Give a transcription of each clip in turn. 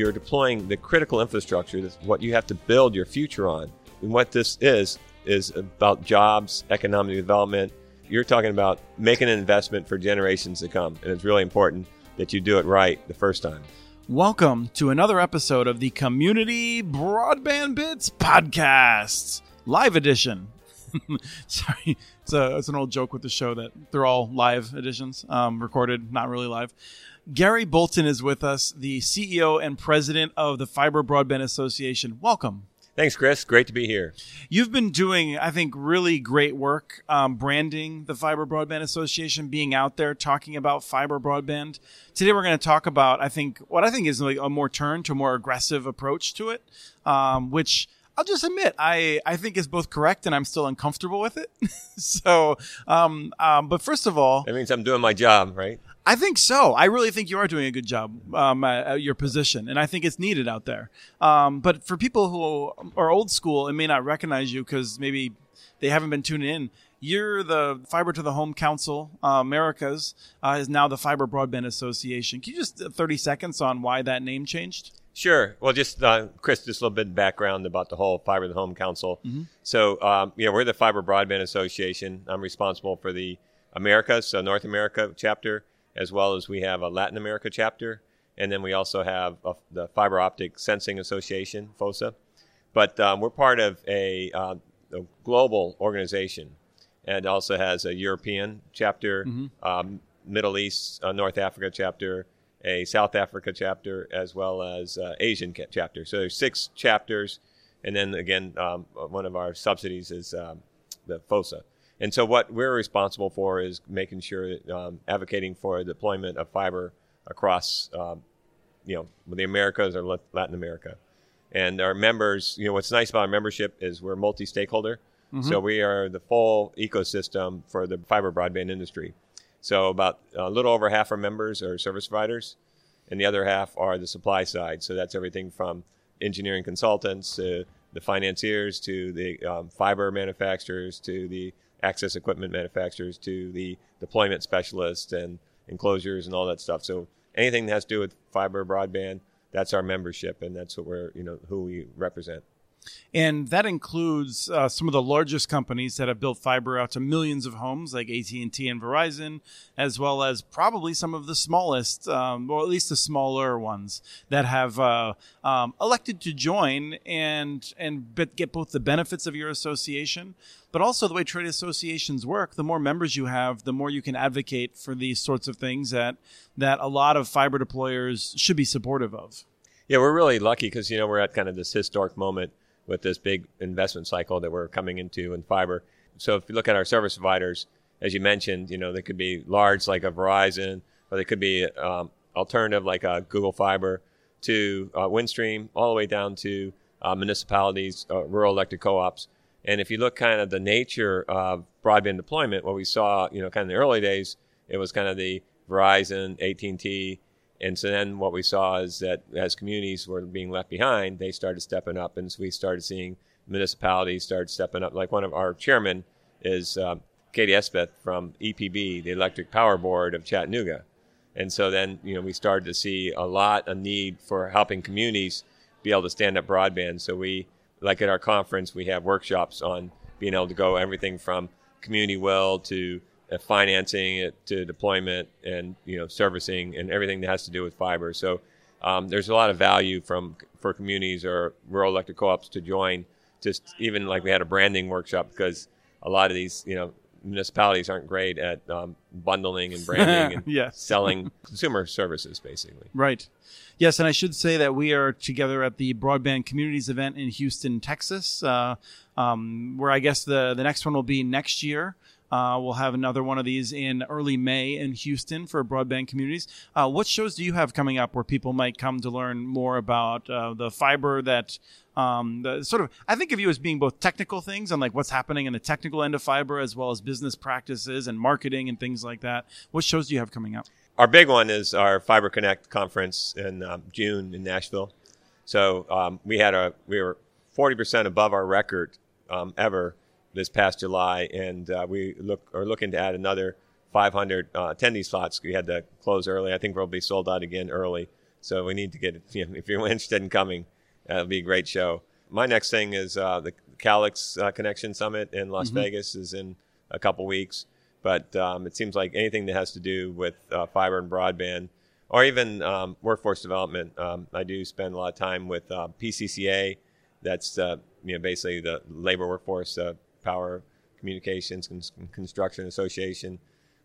you're deploying the critical infrastructure, that's what you have to build your future on. And what this is, is about jobs, economic development. You're talking about making an investment for generations to come. And it's really important that you do it right the first time. Welcome to another episode of the Community Broadband Bits Podcast, live edition. Sorry, it's, a, it's an old joke with the show that they're all live editions, um, recorded, not really live. Gary Bolton is with us, the CEO and president of the Fiber Broadband Association. Welcome. Thanks, Chris. Great to be here. You've been doing, I think, really great work um, branding the Fiber Broadband Association, being out there talking about fiber broadband. Today, we're going to talk about, I think, what I think is like a more turn to a more aggressive approach to it, um, which I'll just admit I, I think is both correct and I'm still uncomfortable with it. so, um, um, but first of all, that means I'm doing my job, right? I think so. I really think you are doing a good job um, at your position, and I think it's needed out there. Um, but for people who are old school and may not recognize you because maybe they haven't been tuning in, you're the Fiber to the Home Council uh, Americas uh, is now the Fiber Broadband Association. Can you just uh, 30 seconds on why that name changed? Sure. Well, just uh, Chris, just a little bit of background about the whole Fiber to the Home Council. Mm-hmm. So, um, you know, we're the Fiber Broadband Association. I'm responsible for the Americas, so North America chapter as well as we have a Latin America chapter, and then we also have a, the Fiber Optic Sensing Association, FOSA. But um, we're part of a, uh, a, global organization, and also has a European chapter, mm-hmm. um, Middle East, uh, North Africa chapter, a South Africa chapter, as well as uh, Asian chapter. So there's six chapters, and then again, um, one of our subsidies is um, the FOSA. And so what we're responsible for is making sure that um, advocating for deployment of fiber across, um, you know, the Americas or Latin America. And our members, you know, what's nice about our membership is we're multi-stakeholder. Mm-hmm. So we are the full ecosystem for the fiber broadband industry. So about a little over half our members are service providers, and the other half are the supply side. So that's everything from engineering consultants to the financiers to the um, fiber manufacturers to the access equipment manufacturers to the deployment specialists and enclosures and all that stuff. So anything that has to do with fiber broadband, that's our membership, and that's what we're you know who we represent and that includes uh, some of the largest companies that have built fiber out to millions of homes, like AT and T and Verizon, as well as probably some of the smallest, um, or at least the smaller ones that have uh, um, elected to join and and get both the benefits of your association, but also the way trade associations work. The more members you have, the more you can advocate for these sorts of things that that a lot of fiber deployers should be supportive of. Yeah, we're really lucky because you know we're at kind of this historic moment with this big investment cycle that we're coming into in fiber. So if you look at our service providers, as you mentioned, you know, they could be large like a Verizon, or they could be um, alternative like a Google Fiber to uh, Windstream, all the way down to uh, municipalities, uh, rural electric co-ops. And if you look kind of the nature of broadband deployment, what we saw, you know, kind of in the early days, it was kind of the Verizon, AT&T, and so then what we saw is that as communities were being left behind, they started stepping up, and so we started seeing municipalities start stepping up. Like one of our chairmen is um, Katie Espeseth from EPB, the Electric Power Board of Chattanooga, and so then you know we started to see a lot of need for helping communities be able to stand up broadband. So we, like at our conference, we have workshops on being able to go everything from community well to uh, financing it to deployment and you know servicing and everything that has to do with fiber. So um, there's a lot of value from for communities or rural electric co-ops to join. Just even like we had a branding workshop because a lot of these you know municipalities aren't great at um, bundling and branding and yes. selling consumer services, basically. Right. Yes, and I should say that we are together at the Broadband Communities event in Houston, Texas, uh, um, where I guess the the next one will be next year. Uh, we'll have another one of these in early May in Houston for broadband communities. Uh, what shows do you have coming up where people might come to learn more about uh, the fiber that um, the sort of I think of you as being both technical things and like what's happening in the technical end of fiber as well as business practices and marketing and things like that. What shows do you have coming up? Our big one is our Fiber Connect conference in um, June in Nashville. So um, we had a we were 40% above our record um, ever this past July, and uh, we look are looking to add another 500 uh, attendee slots. We had to close early. I think we'll be sold out again early. So we need to get you know, if you're interested in coming, uh, it'll be a great show. My next thing is uh, the Calix uh, Connection Summit in Las mm-hmm. Vegas is in a couple weeks. But um, it seems like anything that has to do with uh, fiber and broadband, or even um, workforce development, um, I do spend a lot of time with uh, PCCA. That's uh, you know basically the labor workforce uh, power communications construction association.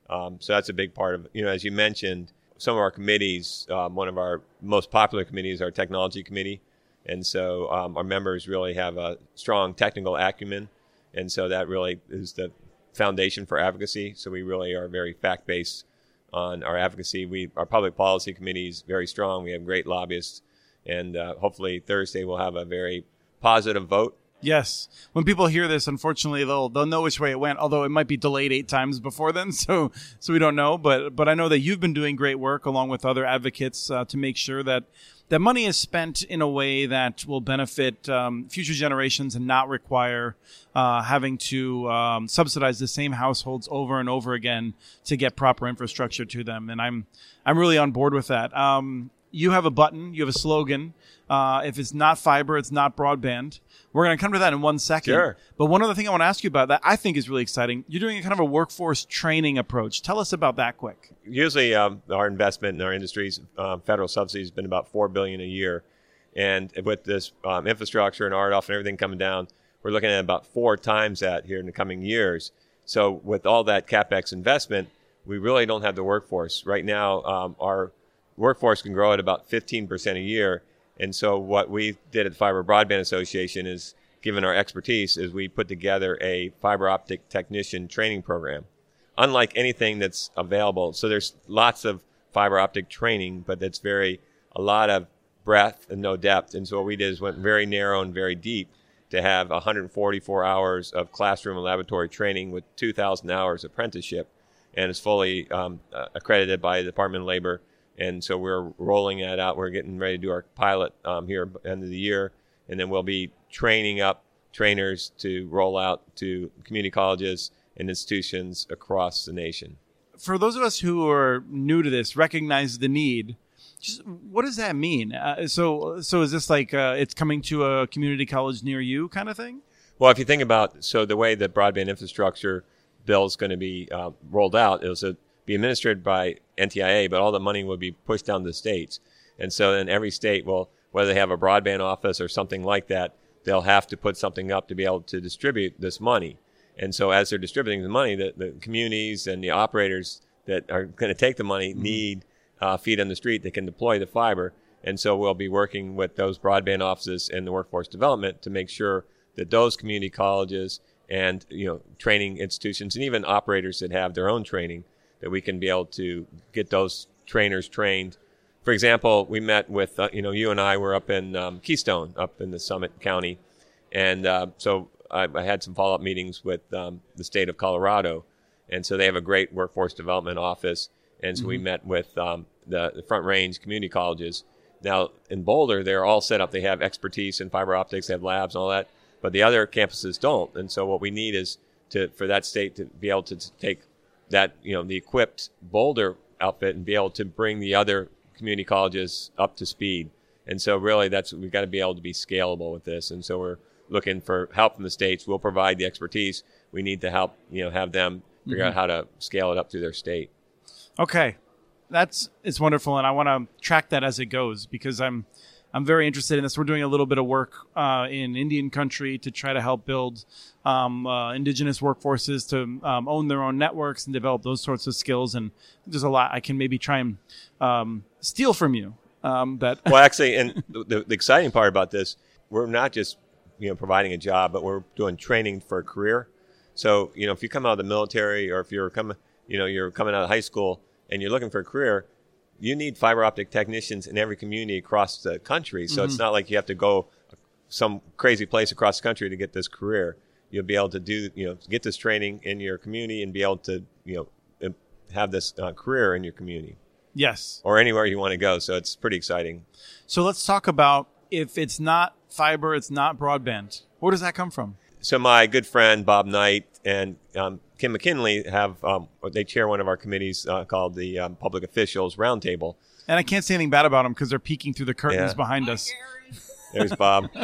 Um, so that's a big part of you know as you mentioned some of our committees. Um, one of our most popular committees, our technology committee, and so um, our members really have a strong technical acumen, and so that really is the foundation for advocacy. So we really are very fact based on our advocacy. We our public policy committee is very strong. We have great lobbyists, and uh, hopefully Thursday we'll have a very positive vote. Yes. When people hear this, unfortunately, they'll they'll know which way it went. Although it might be delayed eight times before then, so so we don't know. But but I know that you've been doing great work along with other advocates uh, to make sure that that money is spent in a way that will benefit um, future generations and not require uh, having to um, subsidize the same households over and over again to get proper infrastructure to them. And I'm I'm really on board with that. Um, you have a button, you have a slogan. Uh, if it's not fiber, it's not broadband. We're going to come to that in one second. Sure. But one other thing I want to ask you about that I think is really exciting. You're doing a kind of a workforce training approach. Tell us about that quick. Usually, um, our investment in our industries, um, federal subsidies, has been about four billion a year, and with this um, infrastructure and RDOF and everything coming down, we're looking at about four times that here in the coming years. So, with all that capex investment, we really don't have the workforce right now. Um, our workforce can grow at about 15% a year. And so what we did at the Fiber Broadband Association is, given our expertise, is we put together a fiber optic technician training program. Unlike anything that's available, so there's lots of fiber optic training, but that's very a lot of breadth and no depth. And so what we did is went very narrow and very deep to have 144 hours of classroom and laboratory training with 2,000 hours apprenticeship, and it's fully um, uh, accredited by the Department of Labor and so we're rolling that out. We're getting ready to do our pilot um, here at the end of the year, and then we'll be training up trainers to roll out to community colleges and institutions across the nation. For those of us who are new to this, recognize the need. Just what does that mean? Uh, so, so is this like uh, it's coming to a community college near you, kind of thing? Well, if you think about so the way that broadband infrastructure bill is going to be uh, rolled out is a be administered by NTIA, but all the money will be pushed down to the states. And so then every state will, whether they have a broadband office or something like that, they'll have to put something up to be able to distribute this money. And so as they're distributing the money, the, the communities and the operators that are going to take the money mm-hmm. need uh, feet on the street that can deploy the fiber. And so we'll be working with those broadband offices and the workforce development to make sure that those community colleges and you know training institutions and even operators that have their own training that we can be able to get those trainers trained. For example, we met with, uh, you know, you and I were up in um, Keystone, up in the Summit County. And uh, so I, I, had some follow up meetings with um, the state of Colorado. And so they have a great workforce development office. And so mm-hmm. we met with um, the, the Front Range community colleges. Now, in Boulder, they're all set up. They have expertise in fiber optics, they have labs and all that. But the other campuses don't. And so what we need is to, for that state to be able to take that you know the equipped Boulder outfit and be able to bring the other community colleges up to speed. And so really that's we've got to be able to be scalable with this. And so we're looking for help from the states. We'll provide the expertise. We need to help, you know, have them figure mm-hmm. out how to scale it up to their state. Okay. That's it's wonderful and I want to track that as it goes because I'm I'm very interested in this. We're doing a little bit of work uh, in Indian country to try to help build um, uh, indigenous workforces to um, own their own networks and develop those sorts of skills. And there's a lot I can maybe try and um, steal from you. Um, that well, actually, and the, the exciting part about this, we're not just you know providing a job, but we're doing training for a career. So you know, if you come out of the military or if you're coming, you know, you're coming out of high school and you're looking for a career, you need fiber optic technicians in every community across the country. So mm-hmm. it's not like you have to go some crazy place across the country to get this career. You'll be able to do, you know, get this training in your community and be able to, you know, have this uh, career in your community. Yes. Or anywhere you want to go. So it's pretty exciting. So let's talk about if it's not fiber, it's not broadband. Where does that come from? So my good friend Bob Knight and um, Kim McKinley have um, they chair one of our committees uh, called the um, Public Officials Roundtable. And I can't say anything bad about them because they're peeking through the curtains Yeah. behind us. There's Bob.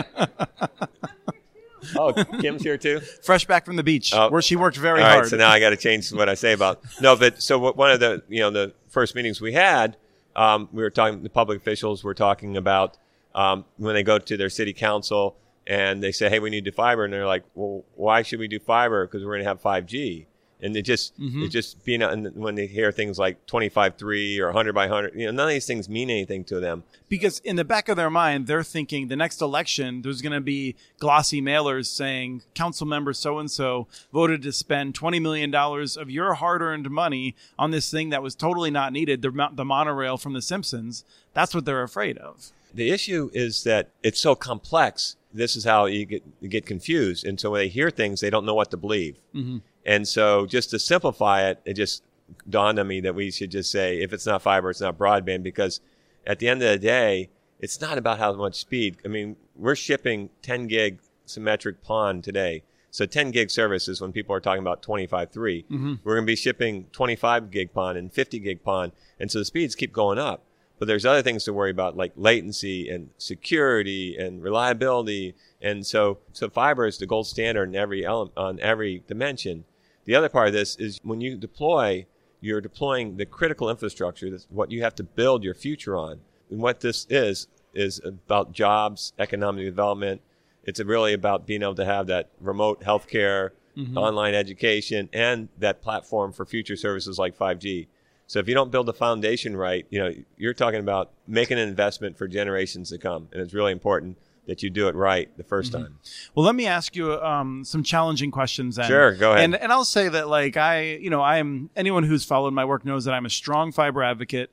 oh, Kim's here too. Fresh back from the beach, Oh. where she worked very All right, hard. so now I got to change what I say about no. But so what, one of the you know the first meetings we had, um, we were talking. The public officials were talking about um, when they go to their city council and they say, "Hey, we need to fiber," and they're like, "Well, why should we do fiber? Because we're going to have 5G." And it just Mm-hmm. it just being and when they hear things like 25.3 or 100 by 100, you know, none of these things mean anything to them. because in the back of their mind, they're thinking the next election, there's going to be glossy mailers saying, Council member so and so voted to spend $20 million of your hard earned money on this thing that was totally not needed, the, the monorail from The Simpsons. That's what they're afraid of. The issue is that it's so complex. This is how you get you get confused, and so when they hear things, they don't know what to believe. Mm-hmm. And so, just to simplify it, it just dawned on me that we should just say, if it's not fiber, it's not broadband, because at the end of the day, it's not about how much speed. I mean, we're shipping 10 gig symmetric PON today. So 10 gig services when people are talking about 25.3, mm-hmm. we're going to be shipping 25 gig PON and 50 gig PON. And so the speeds keep going up. But there's other things to worry about like latency and security and reliability. And so, so fiber is the gold standard in every element, on every dimension. The other part of this is when you deploy, you're deploying the critical infrastructure. That's what you have to build your future on. And what this is, is about jobs, economic development. It's really about being able to have that remote healthcare, mm-hmm. online education, and that platform for future services like 5G. So if you don't build the foundation right, you know, you're talking about making an investment for generations to come. And it's really important that you do it right the 1st time. Well, let me ask you um, some challenging questions. Then. Sure, go ahead. And and I'll say that like I, you know, I am anyone who's followed my work knows that I'm a strong fiber advocate.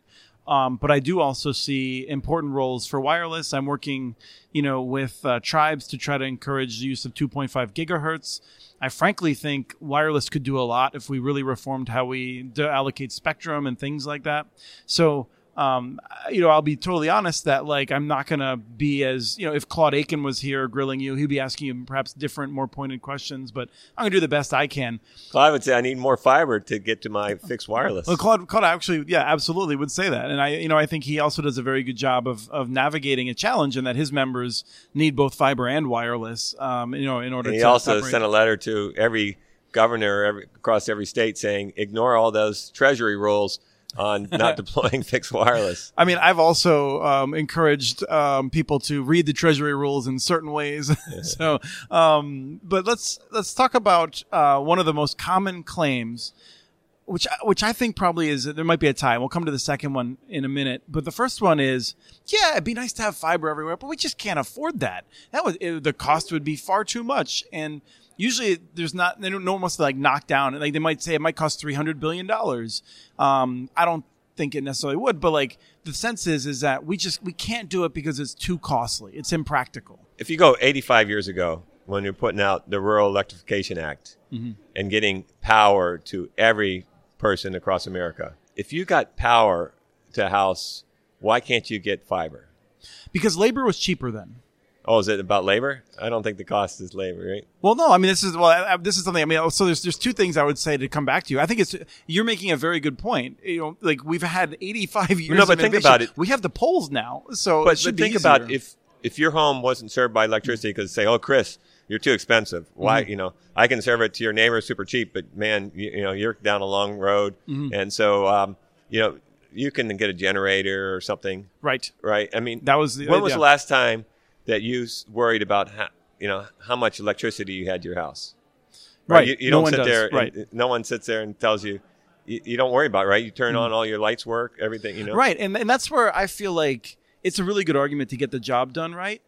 Um, but I do also see important roles for wireless. I'm working, you know, with uh, tribes to try to encourage the use of 2.5 gigahertz. I frankly think wireless could do a lot if we really reformed how we allocate spectrum and things like that. So um, you know, I'll be totally honest that like I'm not gonna be as you know, if Claude Aiken was here grilling you, he'd be asking you perhaps different, more pointed questions. But I'm gonna do the best I can. Well, I would say I need more fiber to get to my fixed wireless. Well, Claude, Claude actually, yeah, absolutely would say that, and I, you know, I think he also does a very good job of of navigating a challenge, and that his members need both fiber and wireless, um, you know, in order And he to also separate- sent a letter to every governor every, across every state saying, ignore all those treasury rules on not deploying fixed wireless. I mean, I've also um, encouraged um, people to read the Treasury rules in certain ways. so, um, but let's let's talk about uh, one of the most common claims, which which I think probably is there might be a tie. We'll come to the second one in a minute, but the first one is, yeah, it'd be nice to have fiber everywhere, but we just can't afford that. That would it, the cost would be far too much, and usually there's not they don't no one wants to like knock down like they might say it might cost 300 billion dollars. Um i don't think it necessarily would but like the sense is is that we just we can't do it because it's too costly. It's impractical. If you go 85 years ago, when you're putting out the Rural Electrification Act and getting power to every person across America, if you got power to a house, why can't you get fiber? because labor was cheaper then Oh, is it about labor? I don't think the cost is labor, right? well no i mean this is well I, I- this is something i mean so there's there's two things i would say to come back to you i think it's you're making a very good point you know like we've had 85 years No, but of think about it. we have the poles now so But, should but think about if if your home wasn't served by electricity because say, oh, Chris, you're too expensive. Why? Mm-hmm. You know, I can serve it to your neighbor super cheap, but man, you, you know, you're down a long road, Mm-hmm. and so um, you know, you can get a generator or something, right right? I mean, That was the when was idea. the last time that you worried about how you know how much electricity you had your house? Right. You, you No don't sit does. there. and- Right. no one sits there and tells you. You, you don't worry about it, right? You turn mm-hmm. on all your lights work, everything. You know, Right, and and that's where I feel like it's a really good argument to get the job done right.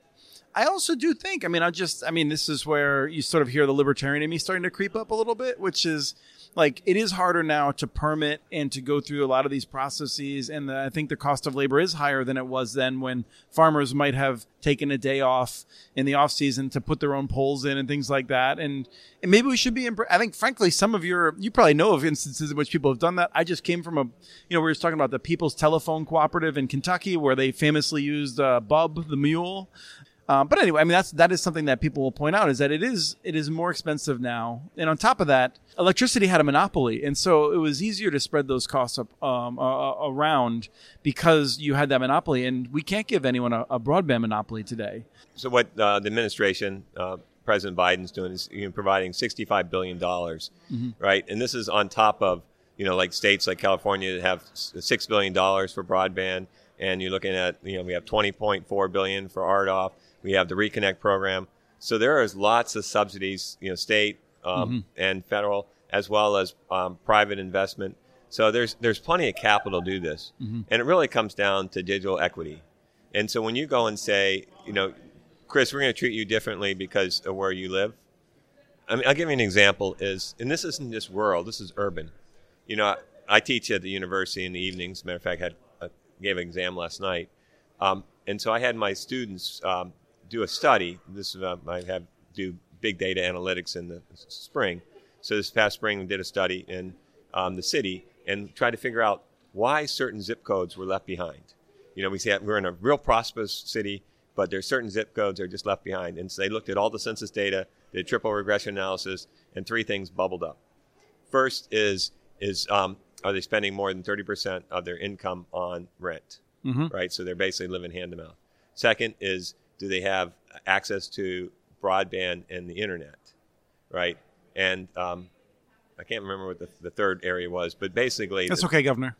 I also do think, I mean, I just, I mean, this is where you sort of hear the libertarian in me starting to creep up a little bit, which is like it is harder now to permit and to go through a lot of these processes, and the, I think the cost of labor is higher than it was then when farmers might have taken a day off in the off season to put their own poles in and things like that, and and maybe we should be. I think, frankly, some of your you probably know of instances in which people have done that. I just came from a, you know, we were talking about the People's Telephone Cooperative in Kentucky, where they famously used uh, Bub the mule. Um, but anyway, I mean that's that is something that people will point out is that it is it is more expensive now, and on top of that, electricity had a monopoly, and so it was easier to spread those costs up um, uh, around because you had that monopoly, and we can't give anyone a, a broadband monopoly today. So what uh, the administration, uh, President Biden's doing is you know, providing sixty-five billion dollars, mm-hmm. right? And this is on top of you know like states like California that have six billion dollars for broadband, and you're looking at you know we have twenty point four billion for RDOF we have the Reconnect program. So there is lots of subsidies, you know, state um, mm-hmm. and federal, as well as um, private investment. So there's there's plenty of capital to do this, mm-hmm. and it really comes down to digital equity. And so when you go and say, you know, Chris, we're going to treat you differently because of where you live. I mean, I'll give you an example. Is and this isn't just rural. This is urban. You know, I, I teach at the university in the evenings. Matter of fact, I had a, gave an exam last night, um, and so I had my students um, do a study. This uh, I have do big data analytics in the spring. So this past spring, we did a study in um, the city and tried to figure out why certain zip codes were left behind. You know, we see we're in a real prosperous city, but there's certain zip codes that are just left behind. And so they looked at all the census data, did triple regression analysis, and three things bubbled up. First is is um, are they spending more than 30% of their income on rent? Mm-hmm. Right, so they're basically living hand to mouth. Second is do they have access to broadband and the internet, right? And um, I can't remember what the, the, third area was, but basically, that's the, okay, Governor.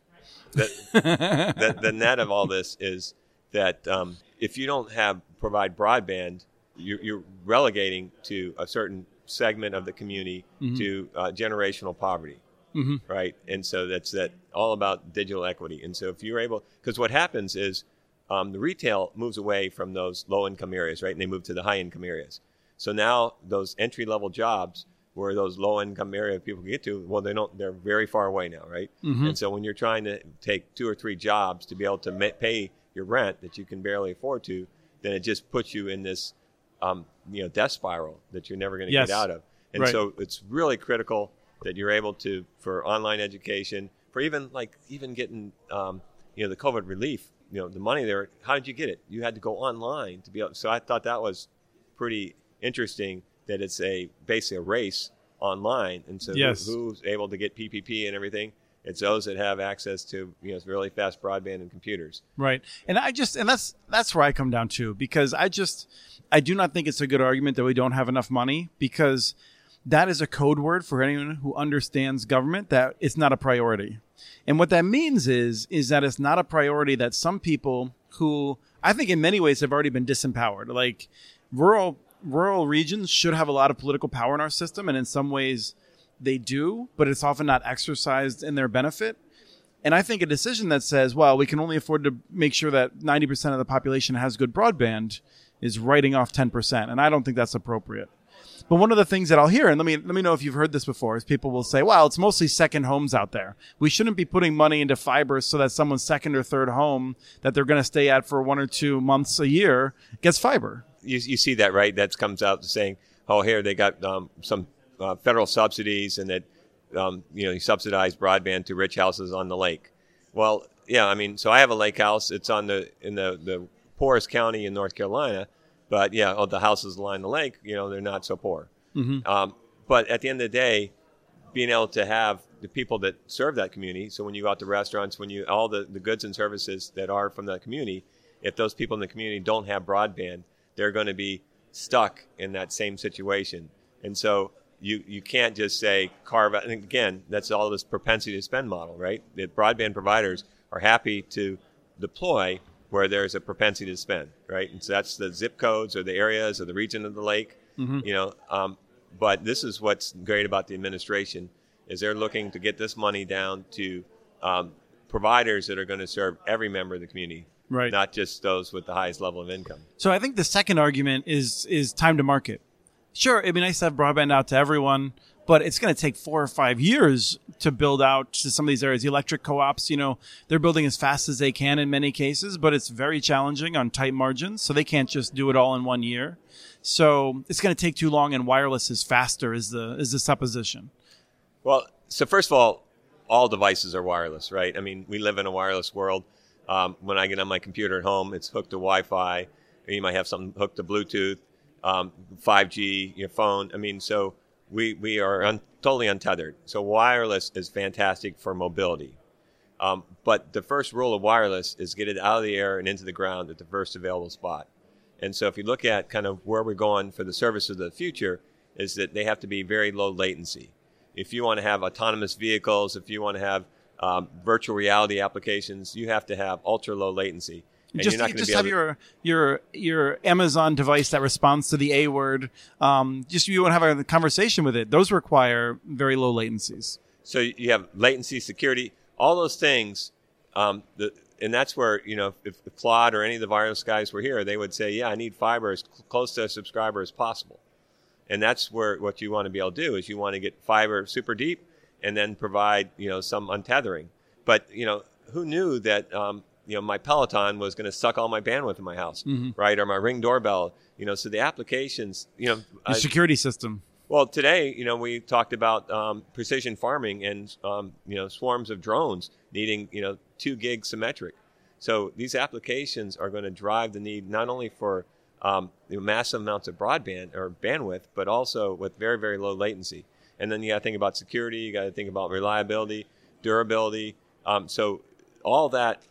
The, the, the, net of all this is that um, if you don't have provide broadband, you're, you're, relegating to a certain segment of the community mm-hmm. to uh, generational poverty. Mm-hmm. Right, and so that's that all about digital equity. And so if you're able, because what happens is um, the retail moves away from those low income areas, right? And they move to the high income areas. So now those entry level jobs where those low income area people can get to, well, they don't, they're very far away now, right? Mm-hmm. And so when you're trying to take two or three jobs to be able to ma- pay your rent that you can barely afford to, then it just puts you in this, um, you know, death spiral that you're never going to yes. get out of. And right. so it's really critical that you're able to, for online education, for even like even getting, um, you know, the COVID relief you know the money there. How did you get it? You had to go online to be able. So I thought that was pretty interesting that it's a basically a race online, and so yes. who, who's able to get PPP and everything. It's those that have access to you know really fast broadband and computers. Right, and I just and that's that's where I come down to because I just I do not think it's a good argument that we don't have enough money because that is a code word for anyone who understands government that it's not a priority. And what that means is is that it's not a priority that some people who I think in many ways have already been disempowered. Like rural rural regions should have a lot of political power in our system and in some ways they do, but it's often not exercised in their benefit. And I think a decision that says, well, we can only afford to make sure that 90% of the population has good broadband is writing off 10%. And I don't think that's appropriate. But one of the things that I'll hear, and let me let me know if you've heard this before, is people will say, "Well, it's mostly second homes out there. We shouldn't be putting money into fiber so that someone's second or third home that they're going to stay at for one or two months a year gets fiber." You, you see that right? That comes out saying, "Oh, here they got um, some uh, federal subsidies, and that um, you know you subsidize broadband to rich houses on the lake." Well, yeah, I mean, so I have a lake house. It's on the in the the poorest county in North Carolina but yeah, oh, the houses along the lake, you know, they're not so poor. Mm-hmm. Um, but at the end of the day, being able to have the people that serve that community. So when you go out to restaurants, when you all the, the goods and services that are from that community, if those people in the community don't have broadband, they're going to be stuck in that same situation. And so you you can't just say carve out. And again, that's all this propensity to spend model, right? That broadband providers are happy to deploy where there's a propensity to spend, right? And so that's the zip codes or the areas or the region of the lake, mm-hmm. you know. Um, but this is what's great about the administration is they're looking to get this money down to um, providers that are going to serve every member of the community, right? Not just those with the highest level of income. So I think the second argument is is time to market. Sure, it'd be nice to have broadband out to everyone, but it's going to take four or five years to build out to some of these areas. The electric co-ops, you know, they're building as fast as they can in many cases, but it's very challenging on tight margins, so they can't just do it all in one year. So it's going to take too long, and wireless is faster. Is the is the supposition? Well, so first of all, all devices are wireless, right? I mean, we live in a wireless world. Um, when I get on my computer at home, it's hooked to Wi-Fi. or you might have something hooked to Bluetooth, um, 5G, your phone. I mean, so we we are un- totally untethered. So wireless is fantastic for mobility. Um, but the first rule of wireless is get it out of the air and into the ground at the first available spot. And so if you look at kind of where we're going for the services of the future, is that they have to be very low latency. If you want to have autonomous vehicles, if you want to have um, virtual reality applications, you have to have ultra low latency. And just you just have your your your Amazon device that responds to the A word. Um, just you want to have a conversation with it. Those require very low latencies. So you have latency, security, all those things. Um, the, and that's where you know if, if Claude or any of the wireless guys were here, they would say, "Yeah, I need fiber as cl- close to a subscriber as possible." And that's where what you want to be able to do is you want to get fiber super deep and then provide you know some untethering. But you know who knew that um, you know my Peloton was going to suck all my bandwidth in my house, mm-hmm. right? Or my Ring doorbell. You know, so the applications, you know, the I, security system. Well, today, you know, we talked about um, precision farming and um, you know swarms of drones needing you know two gig symmetric. So these applications are going to drive the need not only for um, massive amounts of broadband or bandwidth, but also with very, very low latency. And then you got to think about security, you got to think about reliability, durability. Um, so all that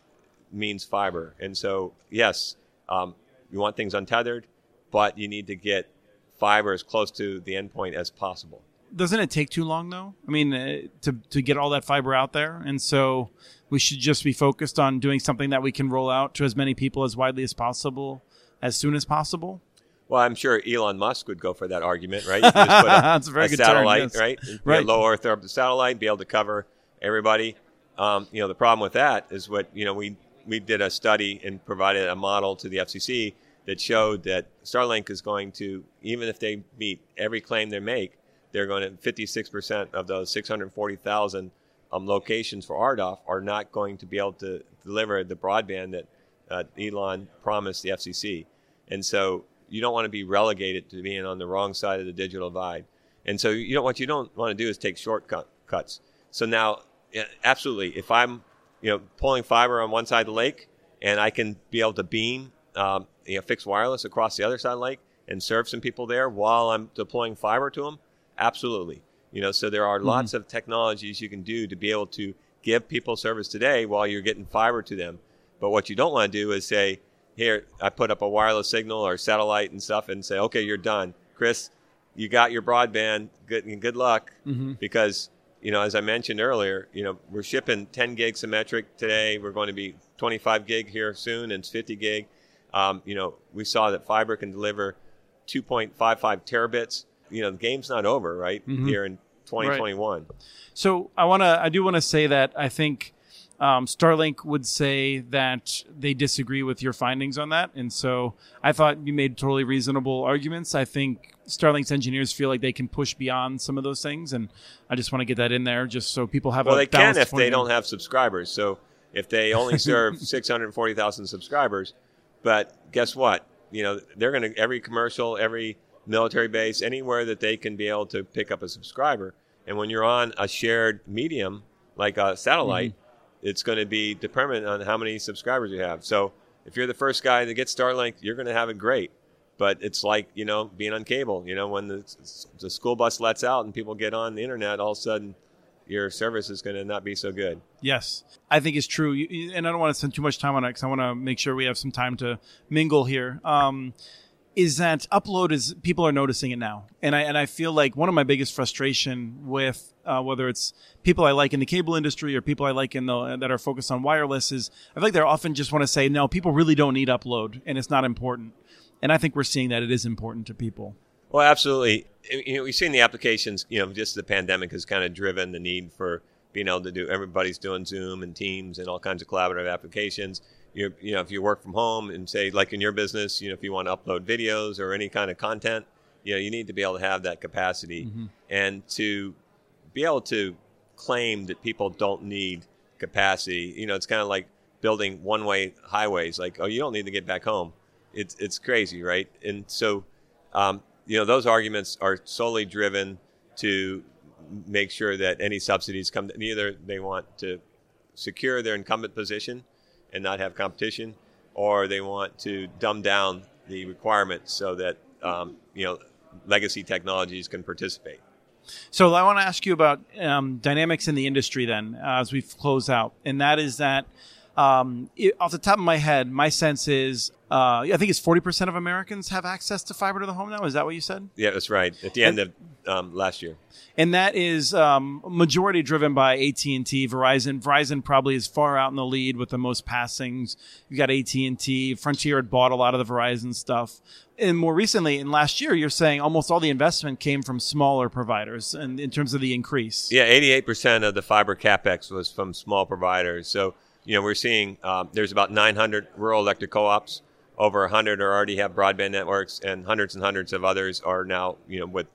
means fiber. And so, yes, um, you want things untethered, but you need to get fiber as close to the endpoint as possible. Doesn't it take too long, though? I mean, uh, to, to get all that fiber out there. And so we should just be focused on doing something that we can roll out to as many people as widely as possible as soon as possible? Well, I'm sure Elon Musk would go for that argument, right? You just put a, That's a very a good satellite, term, yes. right? right. low Earth orbit satellite, be able to cover everybody. Um, you know, the problem with that is what you know we we did a study and provided a model to the FCC that showed that Starlink is going to even if they meet every claim they make, they're going to 56% of those 640,000 um, locations for RDOF are not going to be able to deliver the broadband that uh, Elon promised the FCC. And so you don't want to be relegated to being on the wrong side of the digital divide. And so you know what you don't want to do is take shortcuts. So now, absolutely, if I'm you know pulling fiber on one side of the lake and I can be able to beam um, you know fixed wireless across the other side of the lake and serve some people there while I'm deploying fiber to them, absolutely. You know, so there are mm-hmm. lots of technologies you can do to be able to give people service today while you're getting fiber to them but what you don't want to do is say, here, I put up a wireless signal or satellite and stuff and say, okay, you're done. Chris, you got your broadband. Good, good luck. Mm-hmm. Because, you know, as I mentioned earlier, you know, we're shipping 10 gig symmetric today. We're going to be 25 gig here soon and 50 gig. Um, you know, we saw that fiber can deliver 2.55 terabits. You know, the game's not over, right? Mm-hmm. Here in 2021. Right. So I want to, I do want to say that I think um, Starlink would say that they disagree with your findings on that. And so I thought you made totally reasonable arguments. I think Starlink's engineers feel like they can push beyond some of those things. And I just want to get that in there just so people have well, they can if they don't have subscribers. So if they only serve 640,000 subscribers, but guess what? You know, they're going to, every commercial, every military base, anywhere that they can be able to pick up a subscriber. And when you're on a shared medium, like a satellite, mm-hmm it's going to be dependent on how many subscribers you have. So if you're the first guy to get Starlink, you're going to have it great. But it's like you know being on cable. You know when the, the school bus lets out and people get on the internet, all of a sudden your service is going to not be so good. Yes, I think it's true. And I don't want to spend too much time on it because I want to make sure we have some time to mingle here. Um, is that upload is people are noticing it now, and I and I feel like one of my biggest frustration with uh, whether it's people I like in the cable industry or people I like in the that are focused on wireless is I feel like they often just want to say no, people really don't need upload, and it's not important, and I think we're seeing that it is important to people. Well, absolutely. You know, we've seen the applications. You know, just the pandemic has kind of driven the need for being able to do. Everybody's doing Zoom and Teams and all kinds of collaborative applications you you know if you work from home and say like in your business you know if you want to upload videos or any kind of content you know you need to be able to have that capacity mm-hmm. and to be able to claim that people don't need capacity. You know it's kind of like building one way highways like oh you don't need to get back home. It's it's crazy right? And so um, you know those arguments are solely driven to make sure that any subsidies come either they want to secure their incumbent position and not have competition, or they want to dumb down the requirements so that um, you know legacy technologies can participate. So I want to ask you about um, dynamics in the industry then, as we close out, and that is that um, it, off the top of my head, my sense is uh, I think it's forty percent of Americans have access to fiber to the home now. Is that what you said? Yeah, that's right. At the end of um, last year, and that is um, majority driven by AT and T, Verizon. Verizon probably is far out in the lead with the most passings. You got AT and T. Frontier had bought a lot of the Verizon stuff. And more recently, in last year, you're saying almost all the investment came from smaller providers, and in terms of the increase. Yeah, eighty-eight percent of the fiber capex was from small providers. So you know, we're seeing um, there's about 900 rural electric co-ops. Over 100 are already have broadband networks, and hundreds and hundreds of others are now, you know, with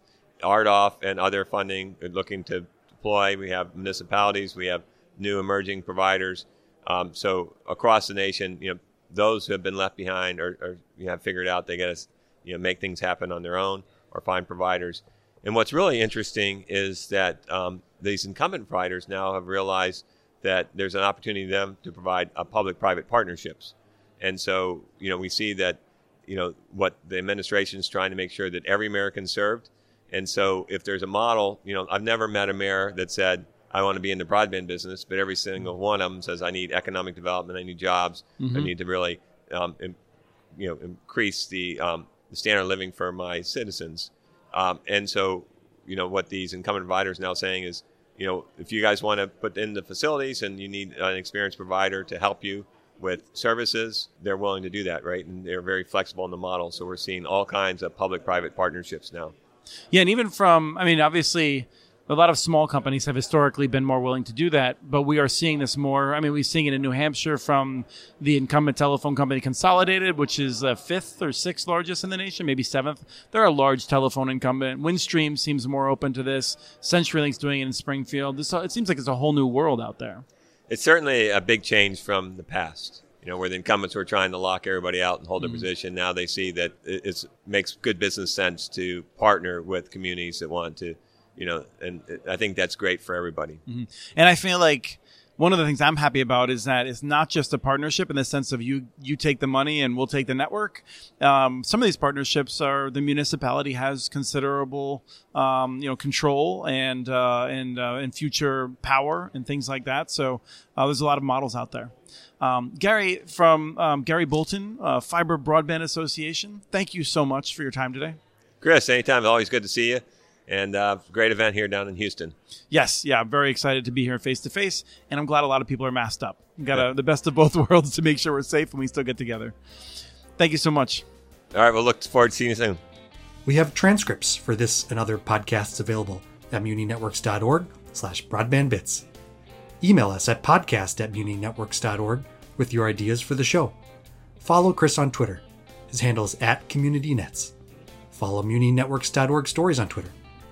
RDOF and other funding looking to deploy. We have municipalities, we have new emerging providers. Um, so across the nation, you know, those who have been left behind or, or you have figured out they got to, you know, make things happen on their own or find providers. And what's really interesting is that um, these incumbent providers now have realized that there's an opportunity for them to provide uh, public-private partnerships. And so, you know, we see that, you know, what the administration is trying to make sure that every American served. And so, if there's a model, you know, I've never met a mayor that said, I want to be in the broadband business, but every single one of them says, I need economic development, I need jobs, mm-hmm. I need to really, um, Im- you know, increase the, um, the standard of living for my citizens. Um, and so, you know, what these incumbent providers now saying is, you know, if you guys want to put in the facilities and you need an experienced provider to help you with services, they're willing to do that, right? And they're very flexible in the model. So we're seeing all kinds of public private partnerships now. Yeah, and even from, I mean, obviously, a lot of small companies have historically been more willing to do that, but we are seeing this more. I mean, we're seeing it in New Hampshire from the incumbent telephone company Consolidated, which is the fifth or sixth largest in the nation, maybe seventh. They're a large telephone incumbent. Windstream seems more open to this. CenturyLink's doing it in Springfield. This, it seems like it's a whole new world out there. It's certainly a big change from the past. You know, where the incumbents were trying to lock everybody out and hold their mm-hmm. position. Now they see that it makes good business sense to partner with communities that want to you know, and I think that's great for everybody. Mm-hmm. And I feel like one of the things I'm happy about is that it's not just a partnership in the sense of you you take the money and we'll take the network. Um, some of these partnerships are the municipality has considerable um, you know control and uh, and uh, and future power and things like that. So uh, there's a lot of models out there. Um, Gary from um, Gary Bolton, uh, Fiber Broadband Association. Thank you so much for your time today. Chris, anytime. Always good to see you and uh, great event here down in Houston. Yes, yeah, I'm very excited to be here face to face, and I'm glad a lot of people are masked up. We've got a, the best of both worlds to make sure we're safe and we still get together. Thank you so much. All right, we'll look forward to seeing you soon. We have transcripts for this and other podcasts available at muninetworks.org slash broadbandbits. Email us at podcast at muninetworks.org with your ideas for the show. Follow Chris on Twitter. His handle is at CommunityNets. Follow muninetworks.org stories on Twitter.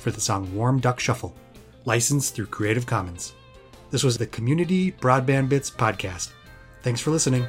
for the song Warm Duck Shuffle, licensed through Creative Commons. This was the Community Broadband Bits podcast. Thanks for listening.